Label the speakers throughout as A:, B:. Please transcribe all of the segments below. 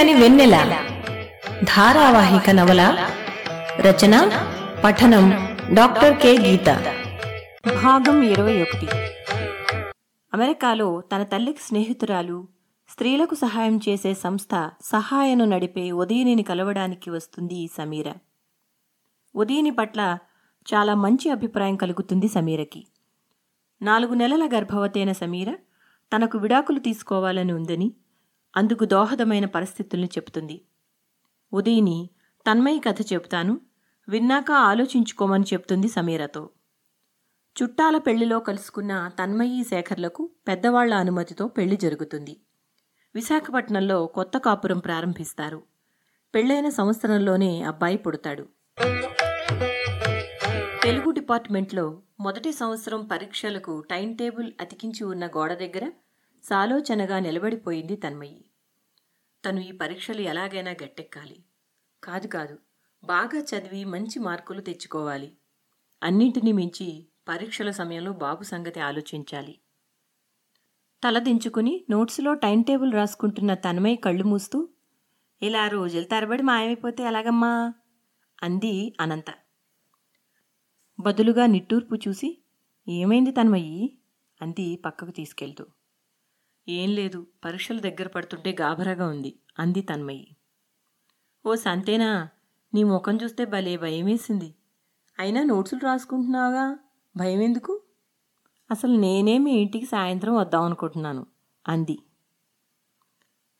A: వెచ్చగని వెన్నెల. ధారావాహిక నవల రచన పఠనం డాక్టర్ కె. గీత.
B: భాగం ఇరవై ఒకటి. అమెరికాలో తన తల్లికి స్నేహితురాలు స్త్రీలకు సహాయం చేసే సంస్థ సహాయను నడిపే ఉదయనిని కలవడానికి వస్తుంది సమీర. ఉదయని పట్ల చాలా మంచి అభిప్రాయం కలుగుతుంది సమీరకి. నాలుగు నెలల గర్భవతైన సమీర తనకు విడాకులు తీసుకోవాలని ఉందని అందుకు దోహదమైన పరిస్థితుల్ని చెబుతుంది. ఉదయని తన్మయి కథ చెబుతాను విన్నాక ఆలోచించుకోమని చెప్తుంది సమీరతో. చుట్టాల పెళ్ళిలో కలుసుకున్న తన్మయి శేఖర్లకు పెద్దవాళ్ళ అనుమతితో పెళ్ళి జరుగుతుంది. విశాఖపట్నంలో కొత్త కాపురం ప్రారంభిస్తారు. పెళ్ళైన సంవత్సరంలోనే అబ్బాయి పుడతాడు. తెలుగు డిపార్ట్మెంట్లో మొదటి సంవత్సరం పరీక్షలకు టైం టేబుల్ అతికించి ఉన్న గోడ దగ్గర సాలోచనగా నిలబడిపోయింది తన్మయి. తను ఈ పరీక్షలు ఎలాగైనా గట్టెక్కాలి. కాదు కాదు బాగా చదివి మంచి మార్కులు తెచ్చుకోవాలి. అన్నింటినీ మించి పరీక్షల సమయంలో బాబు సంగతి ఆలోచించాలి. తలదించుకుని నోట్స్లో టైం టేబుల్ రాసుకుంటున్న తన్మయ్య కళ్ళు మూస్తూ ఇలా రోజుల తరబడి మాయమైపోతే ఎలాగమ్మా? అంది అనంత. బదులుగా నిట్టూర్పు చూసి ఏమైంది తన్మయ్యి అంది పక్కకు తీసుకెళ్తూ. ఏం లేదు పరీక్షలు దగ్గర పడుతుంటే గాభరాగా ఉంది అంది తన్మయ్యి ఓ సంతేనా నీ ముఖం చూస్తే భలే భయమేసింది. అయినా నోట్సులు రాసుకుంటున్నావుగా భయం ఎందుకు అసలు నేనే మీ ఇంటికి సాయంత్రం వద్దాం అనుకుంటున్నాను అంది.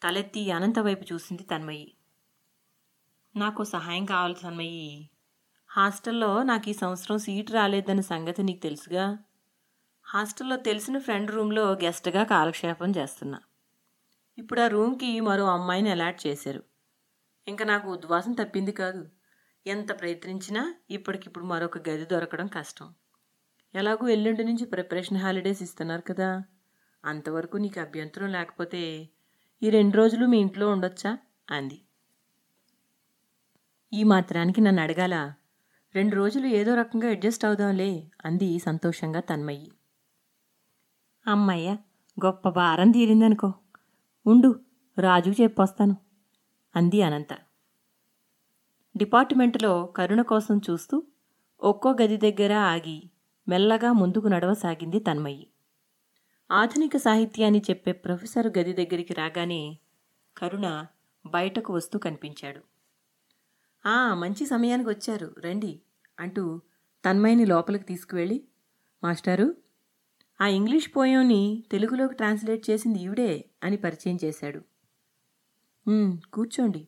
B: తలెత్తి అనంత వైపు చూసింది తన్మయ్యి నాకు సహాయం కావాలి తన్మయ్యి హాస్టల్లో నాకు ఈ సంవత్సరం సీటు రాలేదన్న సంగతి నీకు తెలుసుగా? హాస్టల్లో తెలిసిన ఫ్రెండ్ రూమ్లో గెస్ట్గా కాలక్షేపం చేస్తున్నా. ఇప్పుడు ఆ రూమ్కి మరో అమ్మాయిని అలాట్ చేశారు. ఇంకా నాకు ఉద్వాసం తప్పింది కాదు. ఎంత ప్రయత్నించినా ఇప్పటికిప్పుడు మరొక గది దొరకడం కష్టం. ఎలాగో ఎల్లుండి నుంచి ప్రిపరేషన్ హాలిడేస్ ఇస్తున్నారు కదా. అంతవరకు నీకు అభ్యంతరం లేకపోతే ఈ రెండు రోజులు మీ ఇంట్లో ఉండొచ్చా? అంది. ఈ మాత్రానికి నన్ను అడగాల రెండు రోజులు ఏదో రకంగా అడ్జస్ట్ అవుదాంలే అంది సంతోషంగా తన్మయ్యి. అమ్మయ్య గొప్ప భారం తీరిందనుకో. ఉండు రాజుకు చెప్పొస్తాను అంది అనంత. డిపార్ట్మెంట్లో కరుణ కోసం చూస్తూ ఒక్కో గది దగ్గర ఆగి మెల్లగా ముందుకు నడవసాగింది తన్మయ్యి ఆధునిక సాహిత్యాన్ని చెప్పే ప్రొఫెసర్ గది దగ్గరికి రాగానే కరుణ బయటకు వస్తూ కనిపించాడు. ఆ మంచి సమయానికి వచ్చారు రండి అంటూ తన్మయ్యని లోపలికి తీసుకువెళ్ళి మాస్టారు ఆ ఇంగ్లీష్ పోయంని తెలుగులోకి ట్రాన్స్లేట్ చేసింది ఈవిడే అని పరిచయం చేశాడు. కూర్చోండి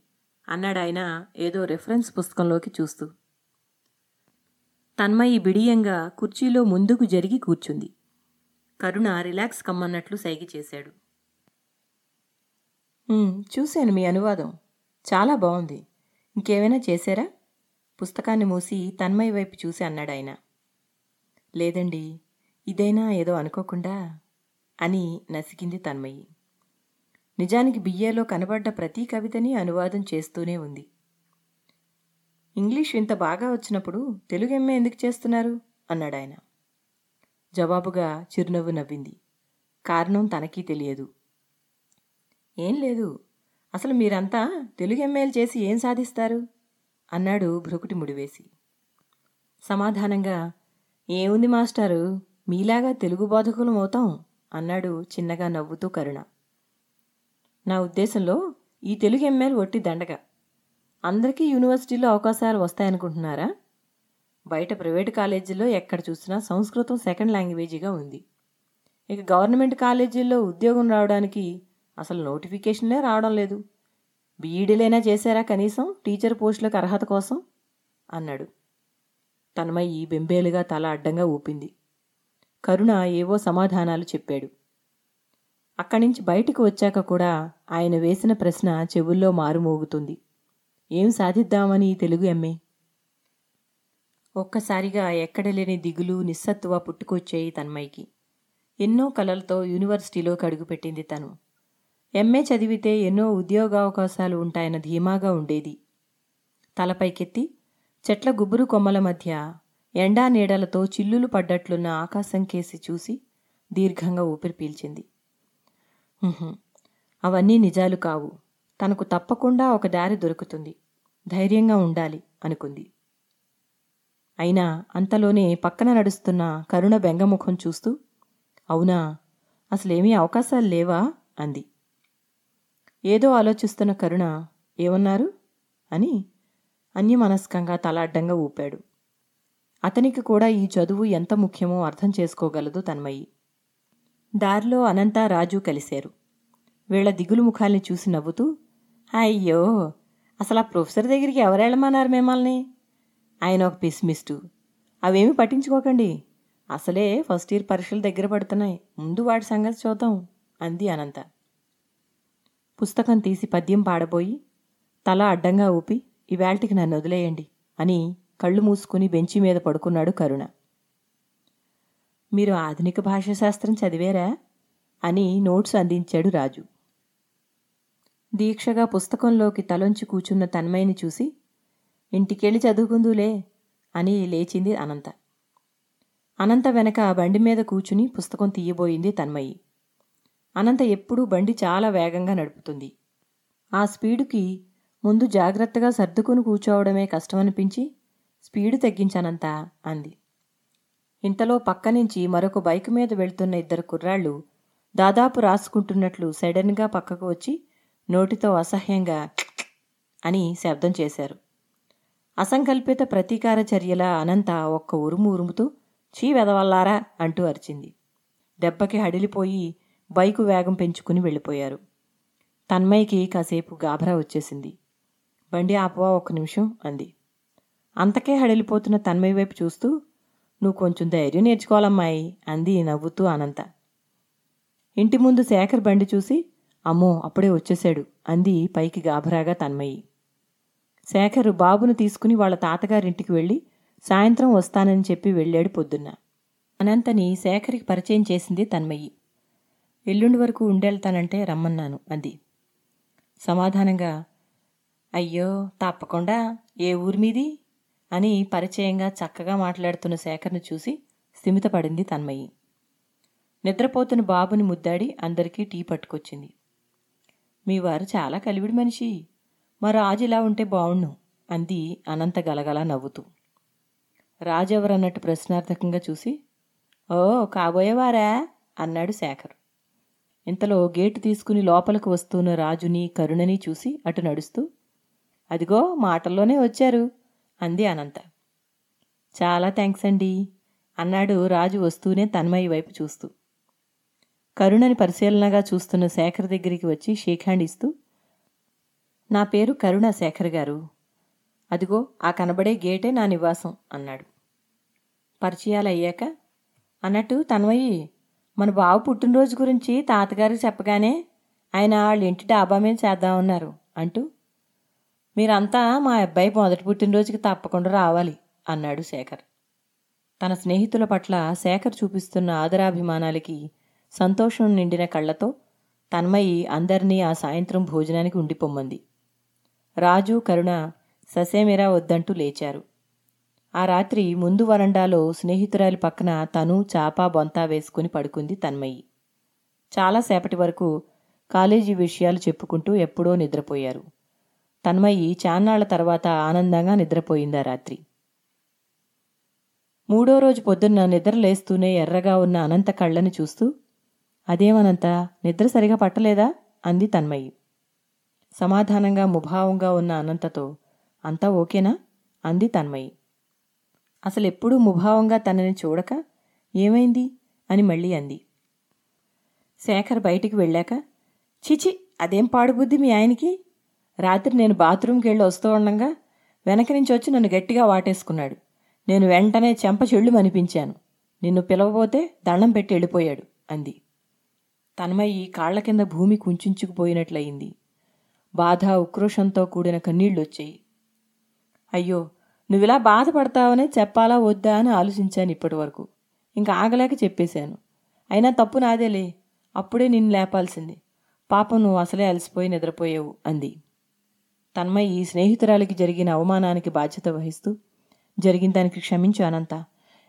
B: అన్నాడు ఆయన ఏదో రెఫరెన్స్ పుస్తకంలోకి చూస్తూ. తన్మయి బిడియంగా కుర్చీలో ముందుకు జరిగి కూర్చుంది. కరుణ రిలాక్స్ కమ్మన్నట్లు సైగి చేశాడు. చూశాను మీ అనువాదం. చాలా బాగుంది ఇంకేమైనా చేశారా? పుస్తకాన్ని మూసి తన్మయి వైపు చూసి అన్నాడు ఆయన లేదండి. ఇదైనా ఏదో అనుకోకుండా అని నసికింది తన్మయి. నిజానికి బిఏలో కనబడ్డ ప్రతి కవితని అనువాదం చేస్తూనే ఉంది. ఇంగ్లీష్ ఇంత బాగా వచ్చినప్పుడు తెలుగు ఎంఏ ఎందుకు చేస్తున్నారు? అన్నాడు ఆయన. జవాబుగా చిరునవ్వు నవ్వింది. కారణం తనకీ తెలియదు. ఏం లేదు. అసలు మీరంతా తెలుగు ఎంఏలు చేసి ఏం సాధిస్తారు? అన్నాడు భ్రుకుటి ముడివేసి. సమాధానంగా ఏముంది మాస్టారు? మీలాగా తెలుగు బోధకులం అవుతాం అన్నాడు చిన్నగా నవ్వుతూ కరుణ. నా ఉద్దేశంలో ఈ తెలుగు ఎంఏలు ఒట్టి దండగ. అందరికీ యూనివర్సిటీలో అవకాశాలు వస్తాయనుకుంటున్నారా? బయట ప్రైవేట్ కాలేజీల్లో ఎక్కడ చూసినా సంస్కృతం సెకండ్ లాంగ్వేజీగా ఉంది. ఇక గవర్నమెంట్ కాలేజీల్లో ఉద్యోగం రావడానికి అసలు నోటిఫికేషన్లే రావడం లేదు. బీఈడీలైనా చేశారా కనీసం టీచర్ పోస్టులకు అర్హత కోసం? అన్నాడు. తన్మయ్యి బెంబేలుగా తల అడ్డంగా ఊపింది. కరుణ ఏవో సమాధానాలు చెప్పాడు. అక్కడి నుంచి బయటకు వచ్చాక కూడా ఆయన వేసిన ప్రశ్న చెవుల్లో మారుమోగుతుంది. ఏం సాధిద్దామని ఈ తెలుగు ఎమ్మె? ఒక్కసారిగా ఎక్కడలేని దిగులు నిస్సత్తువ పుట్టుకొచ్చాయి తన్మయ్యకి. ఎన్నో కలలతో యూనివర్సిటీలో కడుగుపెట్టింది తను. ఎంఏ చదివితే ఎన్నో ఉద్యోగావకాశాలు ఉంటాయన్న ధీమాగా ఉండేది. తలపైకెత్తి చెట్ల గుబురు కొమ్మల మధ్య ఎండా నీడలతో చిల్లులు పడ్డట్లున్న ఆకాశం కేసి చూసి దీర్ఘంగా ఊపిరి పీల్చింది. అవన్నీ నిజాలు కావు. తనకు తప్పకుండా ఒక దారి దొరుకుతుంది. ధైర్యంగా ఉండాలి అనుకుంది. అయినా అంతలోనే పక్కన నడుస్తున్న కరుణ బెంగముఖం చూస్తూ అవునా అసలేమీ అవకాశాలు లేవా? అంది. ఏదో ఆలోచిస్తున్న కరుణ ఏమన్నారు? అని అన్యమనస్కంగా తలాడ్డంగా ఊపాడు. అతనికి కూడా ఈ చదువు ఎంత ముఖ్యమో అర్థం చేసుకోగలదు తన్మయి. దారిలో అనంత రాజు కలిశారు. వీళ్ళ దిగులు ముఖాల్ని చూసి నవ్వుతూ అయ్యో అసలు ఆ ప్రొఫెసర్ దగ్గరికి ఎవరెళ్ళమన్నారు మిమ్మల్ని? ఆయన ఒక పిస్మిస్టు. అవేమి పట్టించుకోకండి. అసలే ఫస్ట్ ఇయర్ పరీక్షలు దగ్గర పడుతున్నాయి. ముందు వాడి సంగతి చూద్దాం అంది అనంత. పుస్తకం తీసి పద్యం పాడబోయి తల అడ్డంగా ఊపి ఇవాల్టికి నన్ను వదిలేయండి అని కళ్ళు మూసుకుని బెంచి మీద పడుకున్నాడు కరుణ. మీరు ఆధునిక భాషాశాస్త్రం చదివారా? అని నోట్స్ అందించాడు రాజు. దీక్షగా పుస్తకంలోకి తలొంచి కూచున్న తన్మయిని చూసి ఇంటికెళ్ళి చదువుకుందులే అని లేచింది అనంత. అనంత వెనక బండి మీద కూచుని పుస్తకం తీయబోయింది తన్మయి అనంత ఎప్పుడూ బండి చాలా వేగంగా నడుపుతుంది. ఆ స్పీడుకి ముందు జాగ్రత్తగా సర్దుకుని కూర్చోవడమే కష్టమనిపించి స్పీడు తగ్గించానంత అంది. ఇంతలో పక్క నుంచి మరొక బైక్ మీద వెళ్తున్న ఇద్దరు కుర్రాళ్ళు దాదాపు రాసుకుంటున్నట్లు సడన్గా పక్కకు వచ్చి నోటితో అసహ్యంగా అని శబ్దం చేశారు. అసంకల్పిత ప్రతీకార చర్యల అనంత ఒక్క ఉరుము ఉరుముతూ చీ వెదవల్లారా అంటూ అరిచింది. దెబ్బకి హడిలిపోయి బైకు వేగం పెంచుకుని వెళ్ళిపోయారు. తన్మయ్యకి కాసేపు గాభరా వచ్చేసింది. బండి ఆపవా ఒక్క నిమిషం? అంది. అంతకే హడిలిపోతున్న తన్మయ్య వైపు చూస్తూ నువ్వు కొంచెం ధైర్యం నేర్చుకోవాలమ్మాయి అంది నవ్వుతూ అనంత. ఇంటి ముందు శేఖర్ బండి చూసి అమ్మో అప్పుడే వచ్చేశాడు అంది పైకి గాభరాగా తన్మయ్యి శేఖర్ బాబును తీసుకుని వాళ్ళ తాతగారింటికి వెళ్ళి సాయంత్రం వస్తానని చెప్పి వెళ్ళాడు పొద్దున్న. అనంతని శేఖర్కి పరిచయం చేసింది తన్మయ్యి ఎల్లుండి వరకు ఉండేళ్తానంటే రమ్మన్నాను అంది. సమాధానంగా అయ్యో తప్పకుండా. ఏ ఊరి మీది? అని పరిచయంగా చక్కగా మాట్లాడుతున్న శేఖర్ను చూసి స్థిమితపడింది తన్మయ్యి నిద్రపోతున్న బాబుని ముద్దాడి అందరికీ టీ పట్టుకొచ్చింది. మీ వారు చాలా కలివిడి మనిషి. మా రాజు ఇలా ఉంటే బావుణ్ణు అంది అనంత గలగల నవ్వుతూ. రాజెవరన్నట్టు ప్రశ్నార్థకంగా చూసి ఓ కాబోయేవారా? అన్నాడు శేఖర్. ఇంతలో గేటు తీసుకుని లోపలికి వస్తున్న రాజుని కరుణని చూసి అటు నడుస్తూ అదిగో మాటల్లోనే వచ్చారు. అంది అనంత. చాలా థ్యాంక్స్ అండి అన్నాడు రాజు వస్తూనే తన్మయ్య వైపు చూస్తూ. కరుణని పరిశీలనగా చూస్తున్న శేఖర్ దగ్గరికి వచ్చి షేక్ హ్యాండ్ ఇస్తూ నా పేరు కరుణ శేఖర్ గారు. అదిగో ఆ కనబడే గేటే నా నివాసం అన్నాడు. పరిచయాలు అయ్యాక అన్నట్టు తన్మయ్యి మన బావు పుట్టినరోజు గురించి తాతగారికి చెప్పగానే ఆయన వాళ్ళ ఇంటి డాబా మీద చేద్దామన్నారు అంటూ మీరంతా మా అబ్బాయి మొదటి పుట్టినరోజుకి తప్పకుండా రావాలి అన్నాడు శేఖర్. తన స్నేహితుల పట్ల శేఖర్ చూపిస్తున్న ఆదరాభిమానాలకి సంతోషం నిండిన కళ్ళతో తన్మయి అందరినీ ఆ సాయంత్రం భోజనానికి ఉండిపోమ్మంది. రాజు కరుణ ససేమిరా వద్దంటూ లేచారు. ఆ రాత్రి ముందు వరండాలో స్నేహితురాలి పక్కన తను చాపా బొంతా వేసుకుని పడుకుంది తన్మయి. చాలాసేపటి వరకు కాలేజీ విషయాలు చెప్పుకుంటూ ఎప్పుడో నిద్రపోయారు. తన్మయి చాన్నాళ్ళ తర్వాత ఆనందంగా నిద్రపోయిందా రాత్రి. మూడో రోజు పొద్దున్న నిద్ర లేస్తూనే ఎర్రగా ఉన్న అనంత కళ్ళని చూస్తూ అదేమనంత నిద్ర సరిగా పట్టలేదా? అంది తన్మయి. సమాధానంగా ముభావంగా ఉన్న అనంతతో అంతా ఓకేనా? అంది తన్మయి. అసలెప్పుడూ ముభావంగా తనని చూడక? ఏమైంది? అని మళ్ళీ అంది. శేఖర్ బయటికి వెళ్ళాక చిచి అదేం పాడుబుద్ధి మీ ఆయనకి? రాత్రి నేను బాత్రూమ్కి వెళ్ళి వస్తూ ఉండగా వెనక నుంచి వచ్చి నన్ను గట్టిగా వాటేసుకున్నాడు. నేను వెంటనే చెంప చెళ్ళు అనిపించాను నిన్ను పిలవబోతే దండం పెట్టి వెళ్ళిపోయాడు అంది. తన్మయ్యి కాళ్ళ కింద భూమి కుంచుకుపోయినట్లయింది. బాధ ఉక్రోషంతో కూడిన కన్నీళ్ళొచ్చాయి అయ్యో నువ్విలా బాధపడతావనే చెప్పాలా వద్దా అని ఆలోచించాను ఇప్పటి వరకు ఇంకా ఆగలేక చెప్పేశాను. అయినా తప్పు నాదేలే అప్పుడే నిన్ను లేపాల్సింది. పాపం నువ్వు అసలే అలసిపోయి నిద్రపోయావు అంది. తన్మయ్యి స్నేహితురాలికి జరిగిన అవమానానికి బాధ్యత వహిస్తూ జరిగిన దానికి క్షమించు అనంత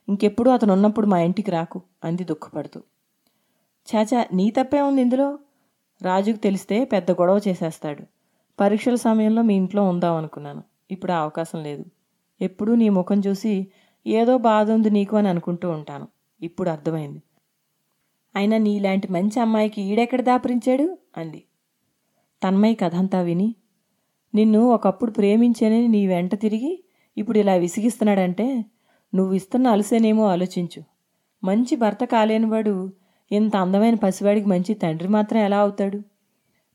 B: ఇంకెప్పుడు అతను ఉన్నప్పుడు మా ఇంటికి రాకు అంది దుఃఖపడుతూ. చాచా నీ తప్పే ఉంది ఇందులో? రాజుకు తెలిస్తే పెద్ద గొడవ చేసేస్తాడు. పరీక్షల సమయంలో మీ ఇంట్లో ఉందాం అనుకున్నాను. ఇప్పుడు ఆ అవకాశం లేదు. ఎప్పుడూ నీ ముఖం చూసి ఏదో బాధ ఉంది నీకు అని అనుకుంటూ ఉంటాను. ఇప్పుడు అర్థమైంది. అయినా నీలాంటి మంచి అమ్మాయికి ఈడెక్కడ దాపరించాడు? అంది. తన్మయ్య కథంతా విని నిన్ను ఒకప్పుడు ప్రేమించానని నీ వెంట తిరిగి ఇప్పుడు ఇలా విసిగిస్తున్నాడంటే నువ్వు ఇస్తున్న అలసేనేమో ఆలోచించు. మంచి భర్త కాలేనివాడు ఇంత అందమైన పసివాడికి మంచి తండ్రి మాత్రం ఎలా అవుతాడు?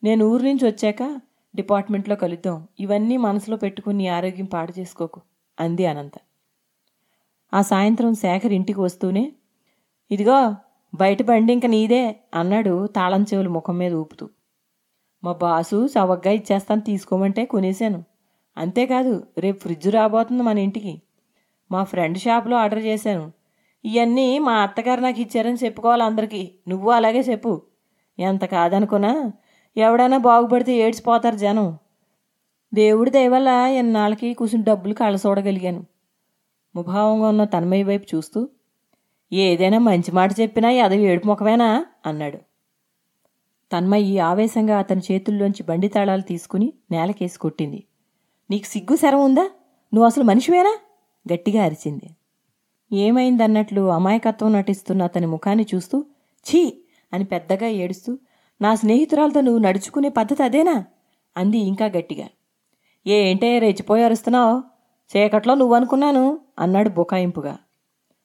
B: నేను ఊరు నుంచి వచ్చాక డిపార్ట్మెంట్లో కలుద్దాం. ఇవన్నీ మనసులో పెట్టుకుని ఆరోగ్యం పాడు చేసుకోకు అంది అనంత. ఆ సాయంత్రం శేఖర్ ఇంటికి వస్తూనే ఇదిగో బయట బండి ఇంక నీదే అన్నాడు తాళం చెవులు ముఖం మీద ఊపుతూ. మా బాసు చవగ్గా ఇచ్చేస్తాను తీసుకోమంటే కొనేశాను. అంతేకాదు రేపు ఫ్రిడ్జ్ రాబోతుంది మన ఇంటికి. మా ఫ్రెండ్ షాప్లో ఆర్డర్ చేశాను. ఇవన్నీ మా అత్తగారు నాకు ఇచ్చారని చెప్పుకోవాలి అందరికీ. నువ్వు అలాగే చెప్పు. ఎంత కాదనుకున్నా ఎవడైనా బాగుపడితే ఏడ్చిపోతారు జనం. దేవుడి దయవల్ల ఎన్నాళ్ళకి కూర్చుని డబ్బులు కళ్ళసూడగలిగాను. ముభావంగా ఉన్న తన్మయ్య వైపు చూస్తూ ఏదైనా మంచి మాట చెప్పినా అది ఏడుపు ముఖమేనా? అన్నాడు. తన్మయ్యి ఆవేశంగా అతని చేతుల్లోంచి బండి తాళాలు తీసుకుని నేలకేసి కొట్టింది. నీకు సిగ్గు శరం ఉందా? నువ్వు అసలు మనిషివేనా? గట్టిగా అరిచింది. ఏమైందన్నట్లు అమాయకత్వం నటిస్తున్న అతని ముఖాన్ని చూస్తూ ఛీ! అని పెద్దగా ఏడుస్తూ నా స్నేహితురాలతో నువ్వు నడుచుకునే పద్ధతి అదేనా? అంది ఇంకా గట్టిగా. ఏంటే రెచ్చిపోయి అరుస్తున్నావు? చీకట్లో నువ్వు అనుకున్నాను? అన్నాడు బుకాయింపుగా.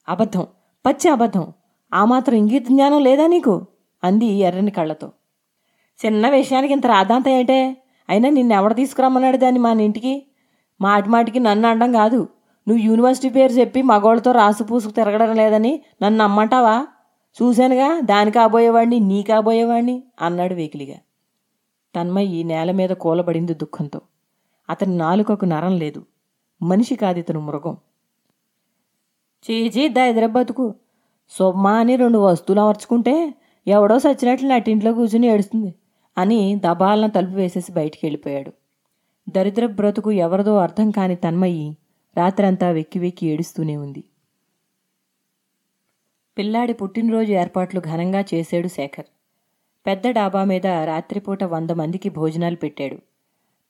B: అబద్ధం పచ్చి అబద్ధం. ఆ మాత్రం ఇంగిత జ్ఞానం లేదా నీకు? అంది ఎర్రని కళ్ళతో. చిన్న విషయానికి ఇంత రాధాంత ఏంటే? అయినా నిన్నెవడ తీసుకురమ్మన్నాడు దాన్ని మన ఇంటికి? మాటి మాటికి నన్ను అనడం కాదు. నువ్వు యూనివర్సిటీ పేరు చెప్పి మగోళ్ళతో రాసు పూసుకు తిరగడం లేదని నన్ను నమ్మంటావా? చూశానుగా దాని కాబోయేవాడిని నీ కాబోయేవాడిని అన్నాడు వెకిలిగా. ఈ నేల మీద కూలబడింది దుఃఖంతో. అతని నాలుకకు నరం లేదు. మనిషి కాదు ఇతను మృగం. చీచీ దరిద్ర బతుకు. సొమ్మ అని రెండు వస్తువులు అమర్చుకుంటే ఎవడో సచ్చినట్లు నటింట్లో కూర్చుని ఏడుస్తుంది. అని దబాలను తలుపు వేసేసి బయటికి వెళ్ళిపోయాడు దరిద్ర బ్రతుకు ఎవరిదో అర్థం కాని తన్మయ్యి రాత్రంతా వెక్కి వెక్కి ఏడుస్తూనే ఉంది. పిల్లాడి పుట్టినరోజు ఏర్పాట్లు ఘనంగా చేశాడు శేఖర్. పెద్ద డాబా మీద రాత్రిపూట వంద మందికి భోజనాలు పెట్టాడు.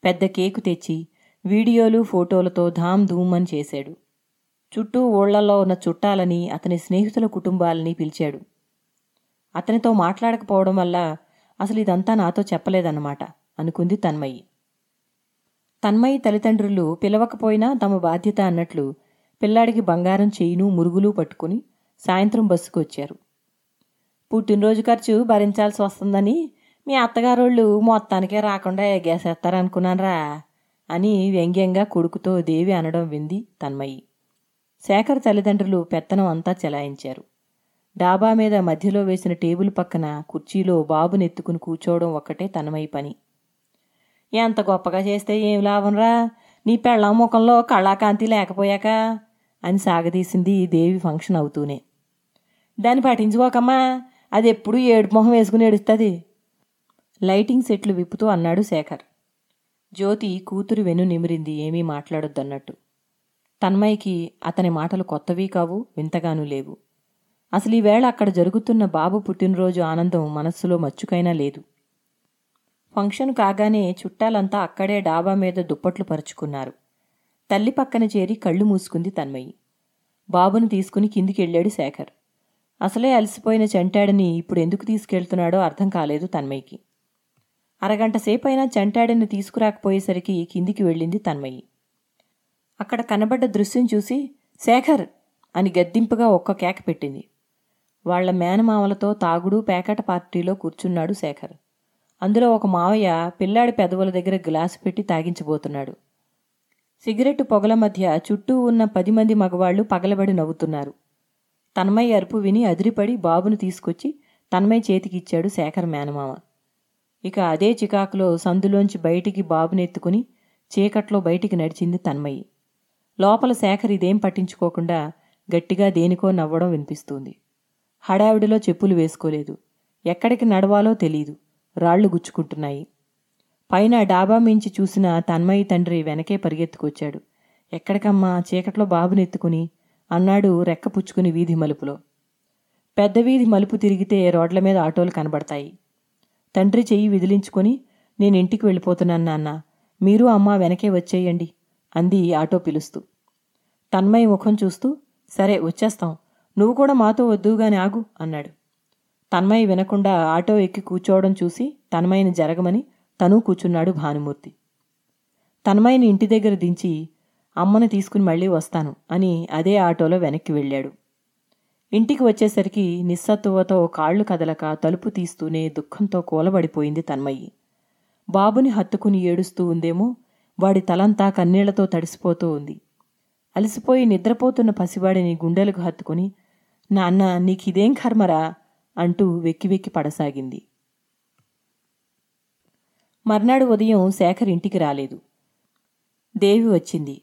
B: పెద్ద కేకు తెచ్చి వీడియోలు ఫోటోలతో ధామ్ ధూమ్ అని చేశాడు. చుట్టూ ఊళ్ళలో ఉన్న చుట్టాలని అతని స్నేహితుల కుటుంబాలని పిలిచాడు. అతనితో మాట్లాడకపోవడం వల్ల అసలు ఇదంతా నాతో చెప్పలేదన్నమాట అనుకుంది తన్మయ్యి తన్మయ్యి తల్లిదండ్రులు పిలవకపోయినా తమ బాధ్యత అన్నట్లు పిల్లాడికి బంగారం చేయిను మురుగులు పట్టుకుని సాయంత్రం బస్సుకు వచ్చారు పుట్టినరోజు ఖర్చు భరించాల్సి వస్తుందని మీ అత్తగారోళ్ళు మొత్తానికే రాకుండా ఎగేసేస్తారనుకున్నానరా అని వ్యంగ్యంగా కొడుకుతో దేవి అనడం వింది తన్మయ్యి శేఖర్ తల్లిదండ్రులు పెత్తనం అంతా చెలాయించారు. డాబా మీద మధ్యలో వేసిన టేబుల్ పక్కన కుర్చీలో బాబునెత్తుకుని కూర్చోవడం ఒక్కటే తనమై పని. ఎంత గొప్పగా చేస్తే ఏం లాభంరా? నీ పెళ్ళాం ముఖంలో కళాకాంతి లేకపోయాక? అని సాగదీసింది దేవి ఫంక్షన్ అవుతూనే. దాన్ని పట్టించుకోకమ్మా అది ఎప్పుడూ ఏడు మొహం వేసుకుని ఏడుస్తుంది? లైటింగ్ సెట్లు విప్పుతూ అన్నాడు శేఖర్. జ్యోతి కూతురు వెను నిమిరింది ఏమీ మాట్లాడొద్దన్నట్టు. తన్మయ్యకి అతని మాటలు కొత్తవి కావు వింతగానూ లేవు. అసలు ఈవేళ అక్కడ జరుగుతున్న బాబు పుట్టినరోజు ఆనందం మనస్సులో మచ్చుకైనా లేదు. ఫంక్షన్ కాగానే చుట్టాలంతా అక్కడే డాబా మీద దుప్పట్లు పరుచుకున్నారు. తల్లి పక్కన చేరి కళ్ళు మూసుకుంది తన్మయ్యి బాబును తీసుకుని కిందికి వెళ్ళాడు శేఖర్. అసలే అలసిపోయిన చెంటాడిని ఇప్పుడు ఎందుకు తీసుకెళ్తున్నాడో అర్థం కాలేదు తన్మయ్యకి అరగంట సేపైనా చెంటాడిని తీసుకురాకపోయేసరికి కిందికి వెళ్ళింది తన్మయ్యి అక్కడ కనబడ్డ దృశ్యం చూసి శేఖర్! అని గద్దింపుగా ఒక్క కేక పెట్టింది. వాళ్ళ మేనమామలతో తాగుడు పేకట పార్టీలో కూర్చున్నాడు శేఖర్. అందులో ఒక మావయ్య పిల్లాడి పెదవుల దగ్గర గ్లాసు పెట్టి తాగించబోతున్నాడు. సిగరెట్టు పొగల మధ్య చుట్టూ ఉన్న పది మంది మగవాళ్ళు పగలబడి నవ్వుతున్నారు. తన్మయ్య అరుపు విని అదిరిపడి బాబును తీసుకొచ్చి తన్మయ్య చేతికిచ్చాడు శేఖర్ మేనమామ. ఇక అదే చికాకులో సందులోంచి బయటికి బాబునెత్తుకుని చీకట్లో బయటికి నడిచింది తన్మయ్యి. లోపల శేఖర్ ఇదేం పట్టించుకోకుండా గట్టిగా దేనికో నవ్వడం వినిపిస్తుంది. హడావిడిలో చెప్పులు వేసుకోలేదు. ఎక్కడికి నడవాలో తెలీదు. రాళ్ళు గుచ్చుకుంటున్నాయి. పైన డాబా మించి చూసిన తన్మయ్య తండ్రి వెనకే పరిగెత్తుకొచ్చాడు. ఎక్కడికమ్మా చీకట్లో బాబునెత్తుకుని అన్నాడు రెక్క పుచ్చుకుని వీధి మలుపులో. పెద్ద వీధి మలుపు తిరిగితే రోడ్ల మీద ఆటోలు కనబడతాయి. తండ్రి చెయ్యి విదిలించుకొని నేను ఇంటికి వెళ్ళిపోతున్నాను నాన్న. మీరు అమ్మ వెనకే వచ్చేయండి అంది ఆటో పిలుస్తూ. తన్మయ్య ముఖం చూస్తూ సరే వచ్చేస్తాం. నువ్వు కూడా మాతో వద్దుగాని ఆగు అన్నాడు. తన్మయ్య వినకుండా ఆటో ఎక్కి కూర్చోవడం చూసి తన్మయ్యని జరగమని తను కూర్చున్నాడు భానుమూర్తి. తన్మయ్యని ఇంటి దగ్గర దించి అమ్మని తీసుకుని మళ్ళీ వస్తాను అని అదే ఆటోలో వెనక్కి వెళ్ళాడు. ఇంటికి వచ్చేసరికి నిస్సత్తువతో కాళ్ళు కదలక తలుపు తీస్తూనే దుఃఖంతో కూలబడిపోయింది తన్మయ్యి బాబుని హత్తుకుని ఏడుస్తూ ఉందేమో వాడి తలంతా కన్నీళ్ళతో తడిసిపోతూ ఉంది. అలసిపోయి నిద్రపోతున్న పసివాడిని గుండెలకు హత్తుకుని నాన్న నీకిదేం కర్మరా? అంటూ వెక్కి వెక్కి పడసాగింది. మర్నాడు ఉదయం శేఖర్ ఇంటికి రాలేదు. దేవి వచ్చింది.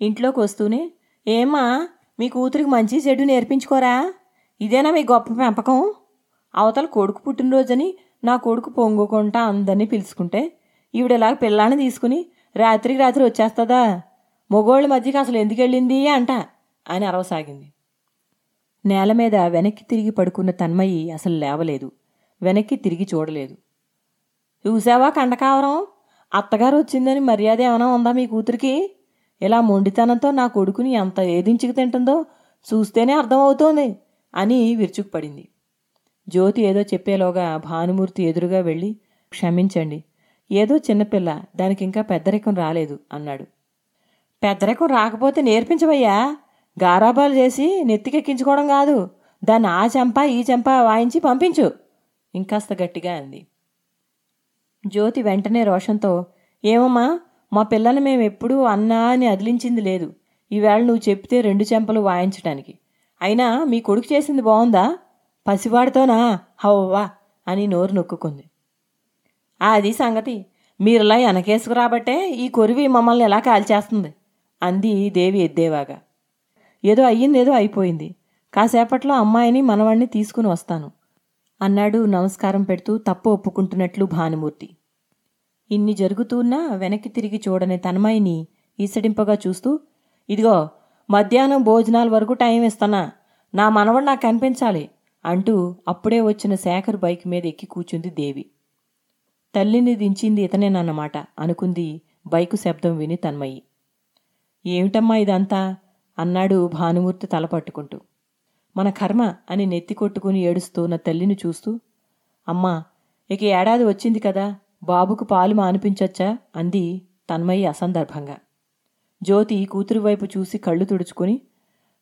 B: ఇంట్లోకి వస్తూనే ఏమా మీ కూతురికి మంచి చెడు నేర్పించుకోరా? ఇదేనా మీ గొప్ప పెంపకం? అవతల కొడుకు పుట్టినరోజని నా కొడుకు పొంగుకుంటా అందరినీ పిలుచుకుంటే ఈవిడలా పిల్లాన్ని తీసుకుని రాత్రికి రాత్రి వచ్చేస్తుందా? మొగోళ్ళ మధ్యకి అసలు ఎందుకు వెళ్ళింది అంట అని అరవసాగింది. నేల మీద వెనక్కి తిరిగి పడుకున్న తన్మయి అసలు లేవలేదు. వెనక్కి తిరిగి చూడలేదు. చూసావా కండకావరం అత్తగారు వచ్చిందని మర్యాద ఏమైనా ఉందా మీ కూతురికి? ఇలా మొండితనంతో నా కొడుకుని ఎంత ఏదించుకు తింటుందో చూస్తేనే అర్థమవుతోంది అని విరుచుకుపడింది. జ్యోతి ఏదో చెప్పేలోగా భానుమూర్తి ఎదురుగా వెళ్ళి క్షమించండి ఏదో చిన్నపిల్ల దానికి ఇంకా పెద్దరికం రాలేదు అన్నాడు. పెద్దరికం రాకపోతే నేర్పించవయ్యా? గారాబాలు చేసి నెత్తికెక్కించుకోవడం కాదు. దాన్ని ఆ చెంప ఈ చెంప వాయించి పంపించు. ఇంకాస్త గట్టిగా అంది. జ్యోతి వెంటనే రోషంతో ఏమమ్మా మా పిల్లని మేము ఎప్పుడూ అన్నా అని అదిలించింది లేదు. ఈవేళ నువ్వు చెప్తే రెండు చెంపలు వాయించడానికి అయినా మీ కొడుకు చేసింది బాగుందా పసివాడితోనా? హవ్వా అని నోరు నొక్కుకుంది. అది సంగతి. మీరులా వెనకేసుకురాబట్టే ఈ కొరివి మమ్మల్ని ఎలా కాల్చేస్తుంది? అంది దేవి ఎద్దేవాగా. ఏదో అయ్యిందేదో అయిపోయింది. కాసేపట్లో అమ్మాయిని మనవాణ్ణి తీసుకుని వస్తాను. అన్నాడు నమస్కారం పెడుతూ తప్పు ఒప్పుకుంటున్నట్లు భానుమూర్తి. ఇన్ని జరుగుతున్నా వెనక్కి తిరిగి చూడని తన్మయిని ఈసడింపగా చూస్తూ ఇదిగో మధ్యాహ్నం భోజనాల వరకు టైం ఇస్తానా నా మనవడు నాకు కనిపించాలి అంటూ అప్పుడే వచ్చిన శేఖర్ బైక్ మీద ఎక్కి కూర్చుంది దేవి. తల్లిని దించింది ఇతనేనన్నమాట అనుకుంది బైకు శబ్దం విని తన్మయి. ఏమిటమ్మా ఇదంతా? అన్నాడు భానుమూర్తి తల పట్టుకుంటూ. మన కర్మ అని నెత్తి కొట్టుకుని ఏడుస్తున్న తల్లిని చూస్తూ అమ్మా ఇక ఏడాది వచ్చింది కదా బాబుకు పాలు మానిపించొచ్చా? అంది తన్మయి అసందర్భంగా. జ్యోతి కూతురు వైపు చూసి కళ్ళు తుడుచుకుని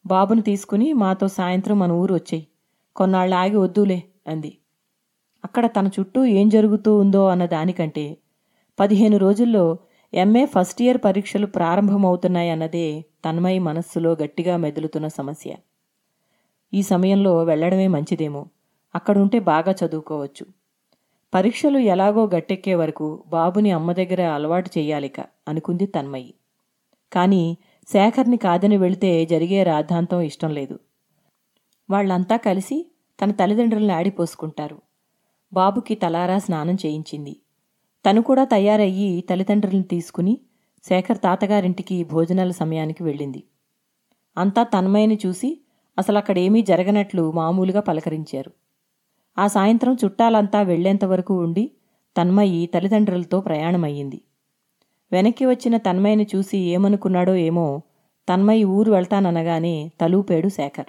B: బాబును తీసుకుని మాతో సాయంత్రం మన ఊరు వచ్చేయి కొన్నాళ్ళు ఆగి వద్దులే అంది. అక్కడ తన చుట్టూ ఏం జరుగుతూ ఉందో అన్న దానికంటే పదిహేను రోజుల్లో ఎంఏ ఫస్ట్ ఇయర్ పరీక్షలు ప్రారంభమవుతున్నాయన్నదే తన్మయి మనస్సులో గట్టిగా మెదులుతున్న సమస్య. ఈ సమయంలో వెళ్ళడమే మంచిదేమో. అక్కడుంటే బాగా చదువుకోవచ్చు. పరీక్షలు ఎలాగో గట్టెక్కే వరకు బాబుని అమ్మ దగ్గర అలవాటు చెయ్యాలిక అనుకుంది తన్మయి. కానీ శేఖర్ని కాదని వెళితే జరిగే రాద్ధాంతం ఇష్టం లేదు. వాళ్ళంతా కలిసి తన తల్లిదండ్రులను ఆడిపోసుకుంటారు. బాబుకి తలారా స్నానం చేయించింది. తను కూడా తయారయ్యి తల్లిదండ్రులను తీసుకుని శేఖర్ తాతగారింటికి భోజనాల సమయానికి వెళ్ళింది. అంతా తన్మయని చూసి అసలు అక్కడేమీ జరగనట్లు మామూలుగా పలకరించారు. ఆ సాయంత్రం చుట్టాలంతా వెళ్ళేంతవరకు ఉండి తన్మయి తల్లిదండ్రులతో ప్రయాణమయ్యింది. వెనక్కి వచ్చిన తన్మయ్యని చూసి ఏమనుకున్నాడో ఏమో తన్మయి ఊరు వెళ్తాననగానే తలూపాడు శేఖర్.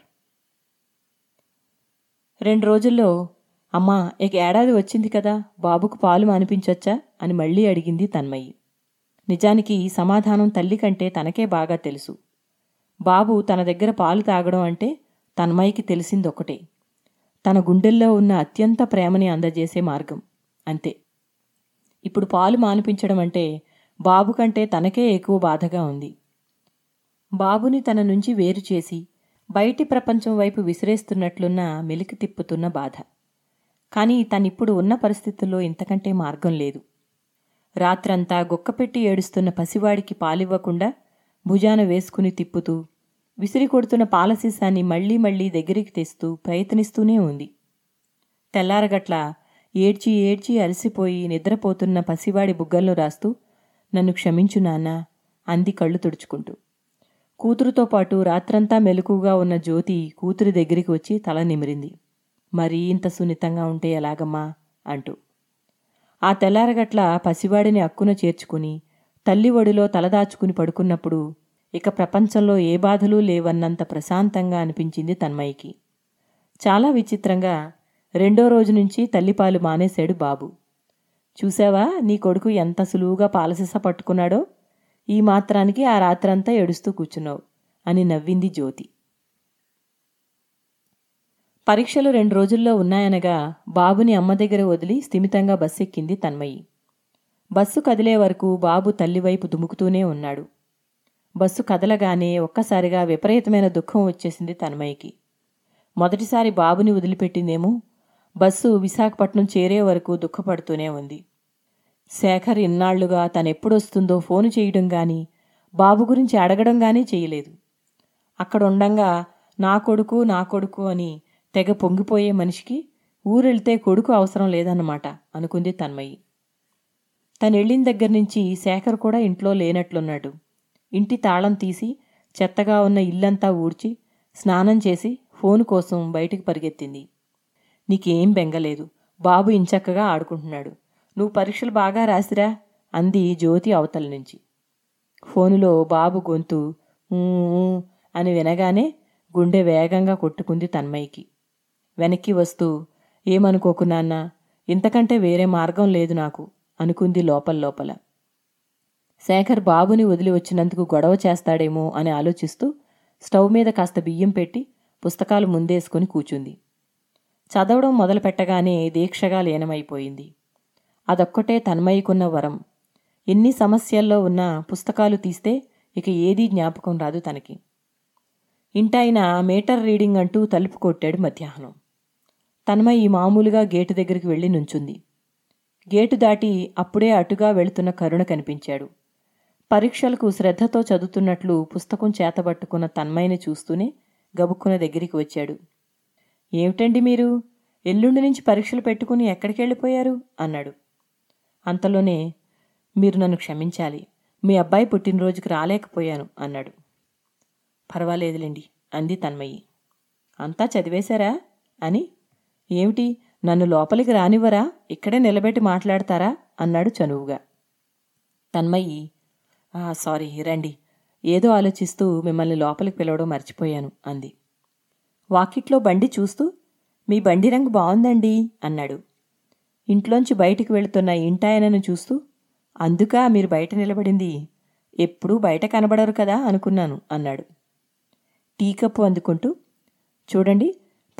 B: రెండు రోజుల్లో అమ్మా ఇక ఏడాది వచ్చింది కదా బాబుకు పాలు మానిపించొచ్చా? అని మళ్ళీ అడిగింది తన్మయ్యి నిజానికి ఈ సమాధానం తల్లి కంటే తనకే బాగా తెలుసు. బాబు తన దగ్గర పాలు తాగడం అంటే తన్మయ్యకి తెలిసిందొకటే తన గుండెల్లో ఉన్న అత్యంత ప్రేమని అందజేసే మార్గం అంతే. ఇప్పుడు పాలు మానిపించడం అంటే బాబు కంటే తనకే ఎక్కువ బాధగా ఉంది. బాబుని తన నుంచి వేరు చేసి బయటి ప్రపంచం వైపు విసిరేస్తున్నట్లున్న మెలికి తిప్పుతున్న బాధ. కానీ తనిప్పుడు ఉన్న పరిస్థితుల్లో ఇంతకంటే మార్గం లేదు. రాత్రంతా గొక్కపెట్టి ఏడుస్తున్న పసివాడికి పాలివ్వకుండా భుజాన వేసుకుని తిప్పుతూ విసిరి కొడుతున్న పాలసీసాన్ని మళ్ళీ మళ్ళీ దగ్గరికి తెస్తూ ప్రయత్నిస్తూనే ఉంది. తెల్లారగట్ల ఏడ్చి ఏడ్చి అలసిపోయి నిద్రపోతున్న పసివాడి బుగ్గల్లో రాస్తూ నన్ను క్షమించు నాన్నా అంది కళ్ళు తుడుచుకుంటూ. కూతురుతో పాటు రాత్రంతా మెలకుగా ఉన్న జ్యోతి కూతురి దగ్గరికి వచ్చి తల నిమిరింది. మరీ ఇంత సున్నితంగా ఉంటే ఎలాగమ్మా? అంటూ. ఆ తెల్లారగట్ల పసివాడిని అక్కున చేర్చుకుని తల్లి ఒడిలో తలదాచుకుని పడుకున్నప్పుడు ఇక ప్రపంచంలో ఏ బాధలు లేవన్నంత ప్రశాంతంగా అనిపించింది తన్మయ్యకి చాలా విచిత్రంగా రెండో రోజు నుంచి తల్లిపాలు మానేశాడు బాబు. చూసావా నీ కొడుకు ఎంత సులువుగా పాలసిస పట్టుకున్నాడో? ఈ మాత్రానికి ఆ రాత్రంతా ఏడుస్తూ కూర్చున్నావు అని నవ్వింది జ్యోతి. పరీక్షలు రెండు రోజుల్లో ఉన్నాయనగా బాబుని అమ్మ దగ్గర వదిలి స్థిమితంగా బస్సు ఎక్కింది తన్మయి. బస్సు కదిలే వరకు బాబు తల్లివైపు దుముకుతూనే ఉన్నాడు. బస్సు కదలగానే ఒక్కసారిగా విపరీతమైన దుఃఖం వచ్చేసింది తన్మయ్యకి మొదటిసారి బాబుని వదిలిపెట్టిందేమో బస్సు విశాఖపట్నం చేరే వరకు దుఃఖపడుతూనే ఉంది. శేఖర్ ఇన్నాళ్ళుగా తనెప్పుడొస్తుందో ఫోను చేయడం గాని బాబు గురించి అడగడం గానీ చేయలేదు. అక్కడ ఉండంగా నా కొడుకు నా కొడుకు అని తెగ పొంగిపోయే మనిషికి ఊరెళ్తే కొడుకు అవసరం లేదన్నమాట అనుకుంది తన్మయ్యి తనెళ్ళిన దగ్గర నుంచి శేఖర్ కూడా ఇంట్లో లేనట్లున్నాడు. ఇంటి తాళం తీసి చెత్తగా ఉన్న ఇల్లంతా ఊడ్చి స్నానం చేసి ఫోను కోసం బయటికి పరిగెత్తింది. నీకేం బెంగలేదు బాబు ఇంచక్కగా ఆడుకుంటున్నాడు. నువ్వు పరీక్షలు బాగా రాసిరా అంది జ్యోతి అవతల నుంచి. ఫోనులో బాబు గొంతు ఊ" అని వినగానే గుండె వేగంగా కొట్టుకుంది తన్మయ్యకి వెనక్కి వస్తూ ఏమనుకోకు నాన్న ఇంతకంటే వేరే మార్గం లేదు నాకు అనుకుంది లోపల లోపల. శేఖర్ బాబుని వదిలి వచ్చినందుకు గొడవ చేస్తాడేమో అని ఆలోచిస్తూ స్టవ్ మీద కాస్త బియ్యం పెట్టి పుస్తకాలు ముందేసుకుని కూచుంది. చదవడం మొదలు పెట్టగానే దీక్షగా లీనమైపోయింది. అదొక్కటే తన్మయ్యకున్న వరం. ఎన్ని సమస్యల్లో ఉన్నా పుస్తకాలు తీస్తే ఇక ఏదీ జ్ఞాపకం రాదు తనకి. ఇంటాయన మీటర్ రీడింగ్ అంటూ తలుపు కొట్టాడు మధ్యాహ్నం. తన్మయి మామూలుగా గేటు దగ్గరికి వెళ్ళి నుంచుంది. గేటు దాటి అప్పుడే అటుగా వెళుతున్న కరుణ కనిపించాడు. పరీక్షలకు శ్రద్ధతో చదువుతున్నట్లు పుస్తకం చేతబట్టుకున్న తన్మయ్యని చూస్తూనే గబుక్కున దగ్గరికి వచ్చాడు. ఏమిటండి మీరు? ఎల్లుండి నుంచి పరీక్షలు పెట్టుకుని ఎక్కడికి వెళ్ళిపోయారు? అన్నాడు. అంతలోనే మీరు నన్ను క్షమించాలి. మీ అబ్బాయి పుట్టినరోజుకి రాలేకపోయాను అన్నాడు. పర్వాలేదులేండి అంది తన్మయ్యి అంతా చదివేశారా? అని ఏమిటి? నన్ను లోపలికి రానివ్వరా? ఇక్కడే నిలబెట్టి మాట్లాడతారా? అన్నాడు చనువుగా. తన్మయ్యి సారీ రండి. ఏదో ఆలోచిస్తూ మిమ్మల్ని లోపలికి పిలవడం మర్చిపోయాను అంది. వాకిట్లో బండి చూస్తూ మీ బండి రంగు బాగుందండి అన్నాడు. ఇంట్లోంచి బయటికి వెళుతున్న ఇంటాయనను చూస్తూ అందుకా మీరు బయట నిలబడింది. ఎప్పుడూ బయట కనబడరు కదా అనుకున్నాను అన్నాడు. టీ కప్పు అందుకుంటూ చూడండి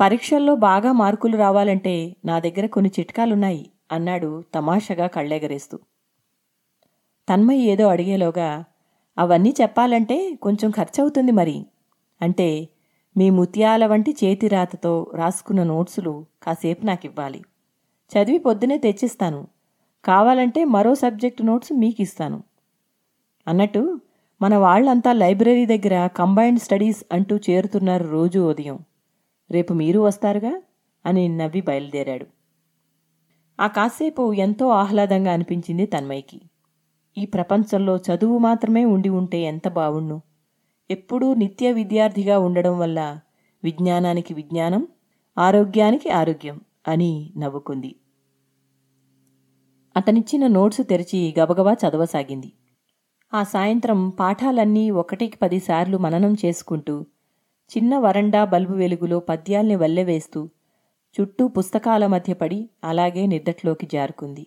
B: పరీక్షల్లో బాగా మార్కులు రావాలంటే నా దగ్గర కొన్ని చిట్కాలున్నాయి అన్నాడు తమాషగా కళ్ళెగరేస్తూ. తన్మయ్య ఏదో అడిగేలోగా అవన్నీ చెప్పాలంటే కొంచెం ఖర్చవుతుంది మరి. అంటే మీ ముత్యాల వంటి చేతిరాతతో రాసుకున్న నోట్సులు కాసేపు నాకివ్వాలి. చదివి పొద్దునే తెచ్చిస్తాను. కావాలంటే మరో సబ్జెక్టు నోట్స్ మీకు ఇస్తాను అన్నట్టు మన వాళ్ళంతా లైబ్రరీ దగ్గర కంబైన్డ్ స్టడీస్ అంటూ చేరుతున్నారు రోజు ఉదయం. రేపు మీరు వస్తారుగా? అని నవ్వి బయలుదేరాడు. ఆ కాసేపు ఎంతో ఆహ్లాదంగా అనిపించింది తన్మయ్యకి. ఈ ప్రపంచంలో చదువు మాత్రమే ఉండి ఉంటే ఎంత బావుణ్ణు ఎప్పుడూ నిత్య విద్యార్థిగా ఉండడం వల్ల విజ్ఞానానికి విజ్ఞానం ఆరోగ్యానికి ఆరోగ్యం అని నవ్వుకుంది. అతనిచ్చిన నోట్సు తెరిచి గబగబా చదవసాగింది. ఆ సాయంత్రం పాఠాలన్నీ ఒకటికి పదిసార్లు మననం చేసుకుంటూ చిన్న వరండా బల్బు వెలుగులో పద్యాల్ని వల్లెవేస్తూ చుట్టూ పుస్తకాల మధ్య పడి అలాగే నిద్దట్లోకి జారుకుంది.